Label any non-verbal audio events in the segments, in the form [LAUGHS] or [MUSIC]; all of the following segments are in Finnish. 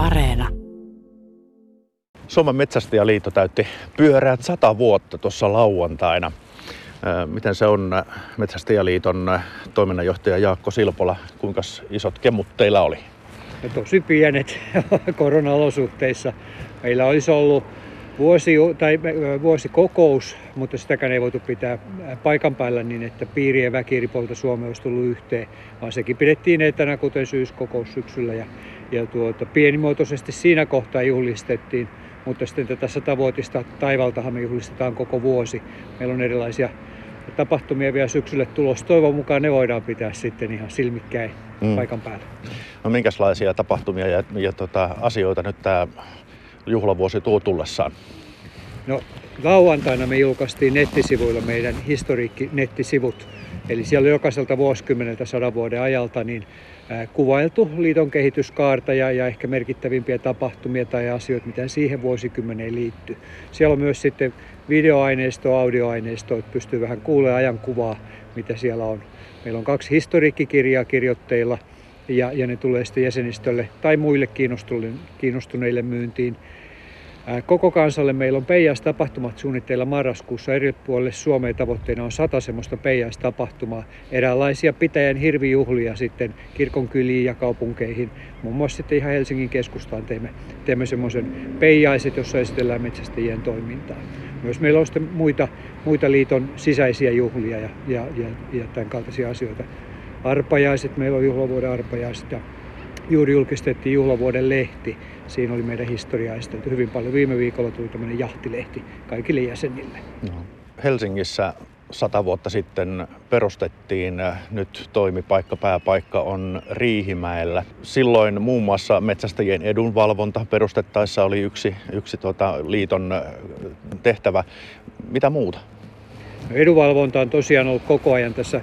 Areena. Suomen Metsästäjäliitto täytti pyöreät sata vuotta tuossa lauantaina. Miten se on Metsästäjäliiton toiminnanjohtaja Jaakko Silpola? Kuinka isot kemut teillä oli? No tosi pienet [LAUGHS] korona-olosuhteissa. Meillä olisi ollut vuosi, tai vuosikokous, mutta sitäkään ei voitu pitää paikan päällä niin, että piirien väki eri Suomea olisi tullut yhteen, vaan sekin pidettiin etänä, kuten syyskokous syksyllä. Ja, ja tuota, pienimuotoisesti siinä kohtaa juhlistettiin, mutta sitten tätä satavuotista taivaltahan me juhlistetaan koko vuosi. Meillä on erilaisia tapahtumia vielä syksylle tulossa. Toivon mukaan ne voidaan pitää sitten ihan silmikkäin mm. paikan päällä. No minkälaisia tapahtumia ja, ja tota, asioita nyt tämä juhlavuosi tuo tullessaan? No lauantaina me julkaistiin nettisivuilla meidän historiikki-nettisivut. Eli siellä on jokaiselta vuosikymmeneltä sadan vuoden ajalta niin kuvailtu liiton kehityskaarta ja, ja ehkä merkittävimpiä tapahtumia tai asioita, mitä siihen vuosikymmeneen liittyy. Siellä on myös sitten videoaineistoa, audioaineistoa, että pystyy vähän kuulemaan ajankuvaa, mitä siellä on. Meillä on kaksi historiikkikirjaa kirjoitteilla ja, ja ne tulee sitten jäsenistölle tai muille kiinnostuneille myyntiin. Koko kansalle meillä on peijäistapahtumat suunnitteilla marraskuussa. Eri puolille Suomeen tavoitteena on sata semmoista peijäistapahtumaa. Eräänlaisia pitäjän hirvijuhlia sitten kirkonkyliin ja kaupunkeihin. Muun muassa sitten ihan Helsingin keskustaan teemme, teemme semmoisen peijaiset, jossa esitellään metsästäjien toimintaa. Myös meillä on sitten muita, muita liiton sisäisiä juhlia ja, ja, ja, ja tämän kaltaisia asioita. Arpajaiset, meillä on juhlavuoden arpajaiset ja juuri julkistettiin juhlavuoden lehti. Siinä oli meidän historiaa esitelty hyvin paljon. Viime viikolla tuli tämmöinen jahtilehti kaikille jäsenille. No. Helsingissä sata vuotta sitten perustettiin, nyt toimipaikka, pääpaikka on Riihimäellä. Silloin muun muassa metsästäjien edunvalvonta perustettaessa oli yksi, yksi tuota, liiton tehtävä. Mitä muuta? Edunvalvonta on tosiaan ollut koko ajan tässä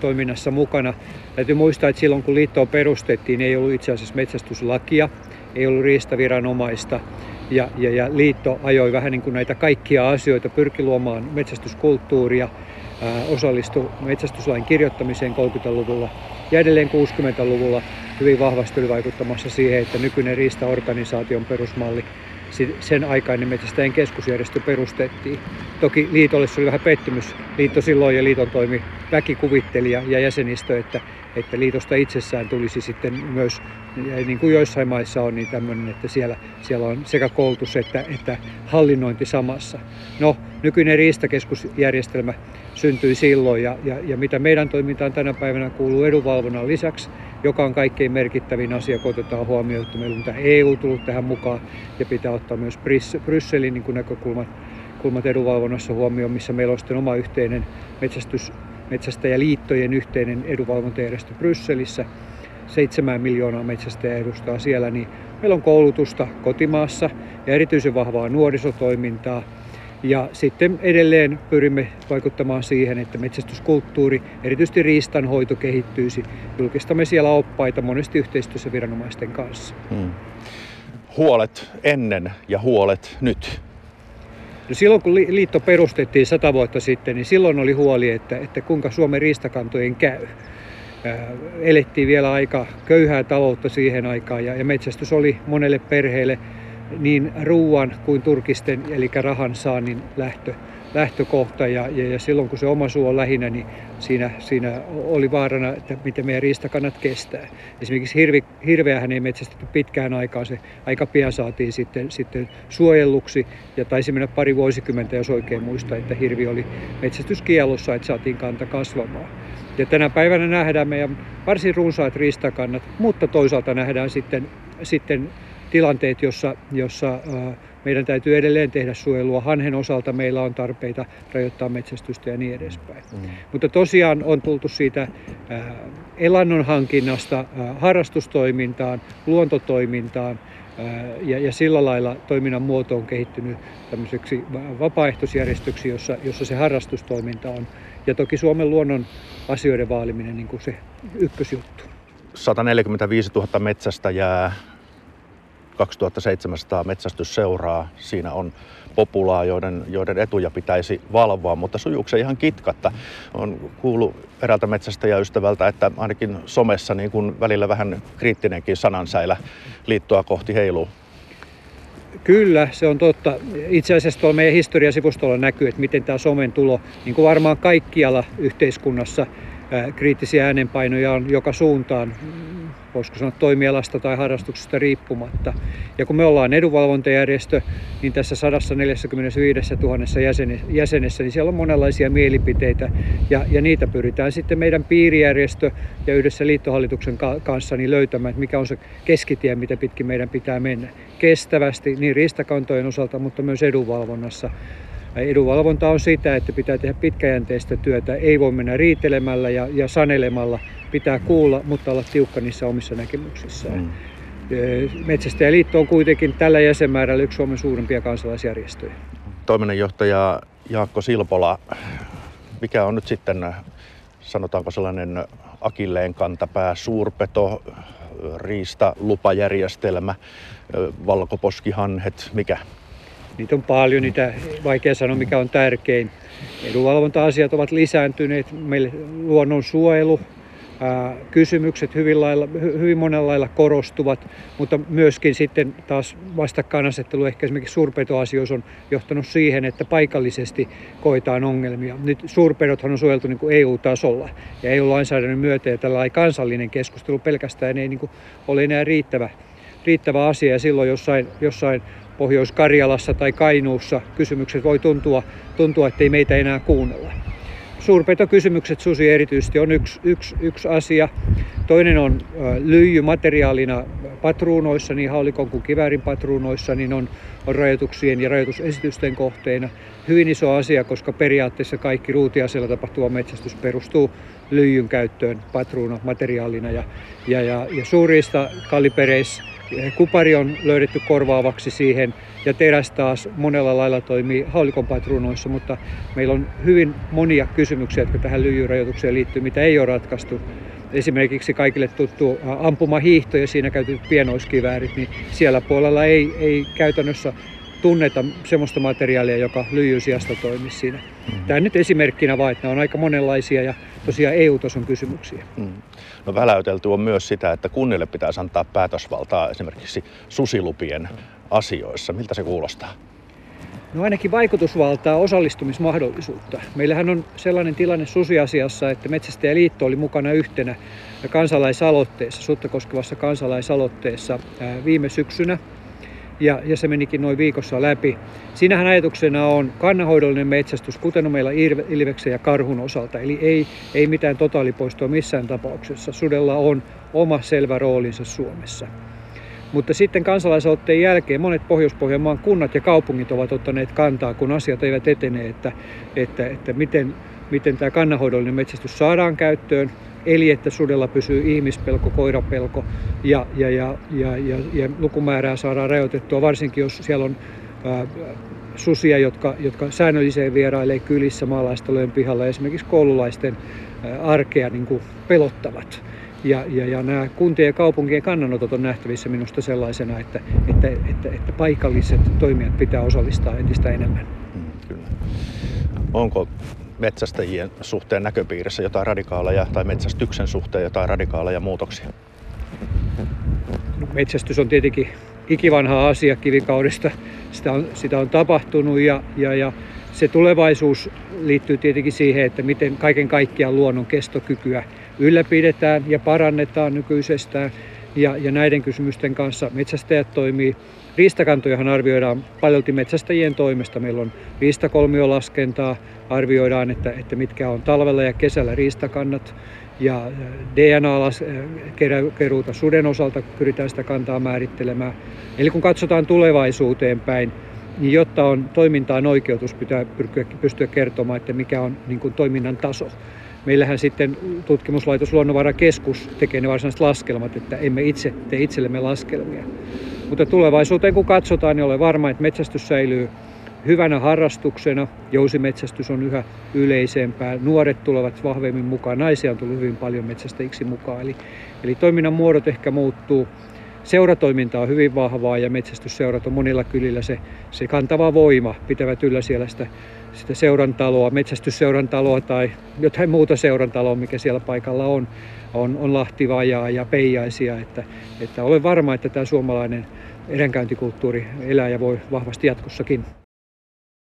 toiminnassa mukana. Täytyy muistaa, että silloin kun liittoa perustettiin, ei ollut itse asiassa metsästyslakia, ei ollut riistaviranomaista ja, ja, ja liitto ajoi vähän niin kuin näitä kaikkia asioita, pyrki luomaan metsästyskulttuuria, ää, osallistui metsästyslain kirjoittamiseen 30-luvulla ja edelleen 60-luvulla hyvin vahvasti oli vaikuttamassa siihen, että nykyinen riistaorganisaation perusmalli sen aikainen metsästäjän keskusjärjestö perustettiin. Toki liitolle se oli vähän pettymys. Liitto silloin ja liiton toimi väkikuvittelija ja jäsenistö, että, että liitosta itsessään tulisi sitten myös, niin kuin joissain maissa on, niin tämmöinen, että siellä, siellä on sekä koulutus että, että hallinnointi samassa. No, nykyinen riistakeskusjärjestelmä syntyi silloin ja, ja, ja mitä meidän toimintaan tänä päivänä kuuluu edunvalvonnan lisäksi, joka on kaikkein merkittävin asia, kun otetaan huomioon, että meillä on tämä EU tullut tähän mukaan ja pitää ottaa myös Brysselin niin näkökulmat kulmat edunvalvonnassa huomioon, missä meillä on sitten oma yhteinen metsästys, metsästäjäliittojen yhteinen edunvalvontajärjestö Brysselissä. 7 miljoonaa metsästäjää edustaa siellä, niin meillä on koulutusta kotimaassa ja erityisen vahvaa nuorisotoimintaa – ja sitten edelleen pyrimme vaikuttamaan siihen, että metsästyskulttuuri, erityisesti riistanhoito kehittyisi. Julkistamme siellä oppaita monesti yhteistyössä viranomaisten kanssa. Hmm. Huolet ennen ja huolet nyt. No silloin kun liitto perustettiin sata vuotta sitten, niin silloin oli huoli, että, että kuinka Suomen riistakantojen käy. elettiin vielä aika köyhää taloutta siihen aikaan ja, ja metsästys oli monelle perheelle niin ruuan kuin turkisten, eli rahan saannin lähtö, lähtökohta. Ja, ja, ja silloin kun se oma suu on lähinnä, niin siinä, siinä oli vaarana, että miten meidän riistakannat kestää. Esimerkiksi hirvi, hirveähän ei metsästetty pitkään aikaa, se aika pian saatiin sitten, sitten suojelluksi. Ja taisi mennä pari vuosikymmentä, jos oikein muista, että hirvi oli metsästyskielossa, että saatiin kanta kasvamaan. Ja tänä päivänä nähdään meidän varsin runsaat riistakannat, mutta toisaalta nähdään sitten, sitten tilanteet, jossa, jossa meidän täytyy edelleen tehdä suojelua. Hanhen osalta meillä on tarpeita rajoittaa metsästystä ja niin edespäin. Mm. Mutta tosiaan on tultu siitä elannon hankinnasta harrastustoimintaan, luontotoimintaan, ja, ja sillä lailla toiminnan muoto on kehittynyt tämmöiseksi vapaaehtoisjärjestöksi, jossa, jossa se harrastustoiminta on. Ja toki Suomen luonnon asioiden vaaliminen niin kuin se ykkösjuttu. 145 000 metsästä jää 2700 metsästysseuraa. Siinä on populaa, joiden, joiden etuja pitäisi valvoa, mutta sujuuko se ihan kitkatta? On kuullut eräältä metsästäjäystävältä, että ainakin somessa niin kuin välillä vähän kriittinenkin sanansäilä liittoa kohti heiluu. Kyllä, se on totta. Itse asiassa tuolla meidän historiasivustolla näkyy, että miten tämä somen tulo, niin kuin varmaan kaikkialla yhteiskunnassa, kriittisiä äänenpainoja on joka suuntaan voisiko sanoa toimialasta tai harrastuksesta riippumatta. Ja kun me ollaan edunvalvontajärjestö, niin tässä 145 000 jäsenessä, niin siellä on monenlaisia mielipiteitä ja, ja niitä pyritään sitten meidän piirijärjestö ja yhdessä liittohallituksen kanssa niin löytämään, että mikä on se keskitie, mitä pitkin meidän pitää mennä. Kestävästi niin riistakantojen osalta, mutta myös edunvalvonnassa. Edunvalvonta on sitä, että pitää tehdä pitkäjänteistä työtä, ei voi mennä riitelemällä ja, ja sanelemalla, pitää kuulla, mutta olla tiukka niissä omissa näkemyksissään. Mm. Metsästäjäliitto on kuitenkin tällä jäsenmäärällä yksi Suomen suurimpia kansalaisjärjestöjä. Toiminnanjohtaja Jaakko Silpola, mikä on nyt sitten, sanotaanko sellainen akilleen kantapää, suurpeto, riista, lupajärjestelmä, valkoposkihanhet, mikä? Niitä on paljon, niitä vaikea sanoa mikä on tärkein. Edunvalvonta-asiat ovat lisääntyneet, meille luonnonsuojelu, kysymykset hyvin, lailla, hyvin monella lailla korostuvat, mutta myöskin sitten taas vastakkainasettelu ehkä esimerkiksi suurpetoasioissa on johtanut siihen, että paikallisesti koetaan ongelmia. Nyt suurpedothan on suojeltu niin kuin EU-tasolla ja EU-lainsäädännön myötä ja tällä kansallinen keskustelu pelkästään ei niin kuin ole enää riittävä, riittävä asia ja silloin jossain, jossain Pohjois-Karjalassa tai Kainuussa kysymykset voi tuntua, tuntua, että ei meitä enää kuunnella. Suurpetokysymykset susi erityisesti on yksi, yksi, yksi asia. Toinen on lyijy materiaalina patruunoissa, niin haulikon kuin kiväärin patruunoissa, niin on, on rajoituksien ja rajoitusesitysten kohteena. Hyvin iso asia, koska periaatteessa kaikki ruutiasella tapahtuva metsästys perustuu lyijyn käyttöön patruuna materiaalina. Ja, ja, ja, ja suurista kalipereissa kupari on löydetty korvaavaksi siihen ja teräs taas monella lailla toimii haulikon patruunoissa, mutta meillä on hyvin monia kysymyksiä, jotka tähän lyijyrajoitukseen liittyy, mitä ei ole ratkaistu. Esimerkiksi kaikille tuttu ampumahiihto ja siinä käytetyt pienoiskiväärit, niin siellä puolella ei, ei käytännössä tunneta sellaista materiaalia, joka lyijyn sijasta toimisi siinä. Mm-hmm. Tämä nyt esimerkkinä vaan, että nämä on aika monenlaisia ja tosiaan EU-tason kysymyksiä. Mm. No väläytelty on myös sitä, että kunnille pitäisi antaa päätösvaltaa esimerkiksi susilupien asioissa. Miltä se kuulostaa? No ainakin vaikutusvaltaa, osallistumismahdollisuutta. Meillähän on sellainen tilanne susiasiassa, että Metsästäjäliitto oli mukana yhtenä kansalaisaloitteessa, sutta koskevassa kansalaisaloitteessa viime syksynä ja, ja se menikin noin viikossa läpi. Siinähän ajatuksena on kannanhoidollinen metsästys, kuten on meillä ilveksen ja karhun osalta. Eli ei, ei mitään totaalipoistoa missään tapauksessa. Sudella on oma selvä roolinsa Suomessa. Mutta sitten kansalaisaloitteen jälkeen monet Pohjois-Pohjanmaan kunnat ja kaupungit ovat ottaneet kantaa, kun asiat eivät etene, että, että, että miten, miten tämä kannanhoidollinen metsästys saadaan käyttöön, eli että sudella pysyy ihmispelko, koirapelko ja, ja, ja, ja, ja, ja lukumäärää saadaan rajoitettua, varsinkin jos siellä on ää, susia, jotka, jotka säännölliseen vierailee kylissä maalaistalojen pihalla esimerkiksi koululaisten ää, arkea niin kuin pelottavat. Ja, ja, ja nämä kuntien ja kaupunkien kannanotot on nähtävissä minusta sellaisena, että, että, että, että paikalliset toimijat pitää osallistaa entistä enemmän. Mm, kyllä. Onko metsästäjien suhteen näköpiirissä jotain radikaaleja tai metsästyksen suhteen jotain radikaaleja muutoksia? No, metsästys on tietenkin ikivanha asia kivikaudesta. Sitä on, sitä on tapahtunut ja, ja, ja se tulevaisuus liittyy tietenkin siihen, että miten kaiken kaikkiaan luonnon kestokykyä ylläpidetään ja parannetaan nykyisestään. Ja, ja näiden kysymysten kanssa metsästäjät toimii. Riistakantojahan arvioidaan paljolti metsästäjien toimesta. Meillä on riistakolmiolaskentaa, arvioidaan, että, että mitkä on talvella ja kesällä riistakannat. Ja DNA-keruuta suden osalta pyritään sitä kantaa määrittelemään. Eli kun katsotaan tulevaisuuteen päin, niin jotta on toimintaan oikeutus, pitää pystyä kertomaan, että mikä on niin kuin toiminnan taso. Meillähän sitten tutkimuslaitos Luonnonvarakeskus tekee ne varsinaiset laskelmat, että emme itse tee itsellemme laskelmia. Mutta tulevaisuuteen kun katsotaan, niin olen varma, että metsästys säilyy hyvänä harrastuksena. Jousimetsästys on yhä yleisempää. Nuoret tulevat vahvemmin mukaan. Naisia on tullut hyvin paljon metsästäjiksi mukaan. Eli, eli toiminnan muodot ehkä muuttuu. Seuratoiminta on hyvin vahvaa ja metsästysseurat on monilla kylillä se, se kantava voima, pitävät yllä siellä sitä, sitä seurantaloa, metsästysseuran tai jotain muuta seurantaloa, mikä siellä paikalla on, on, on lahtivajaa ja peijaisia, että, että olen varma, että tämä suomalainen edenkäyntikulttuuri elää ja voi vahvasti jatkossakin.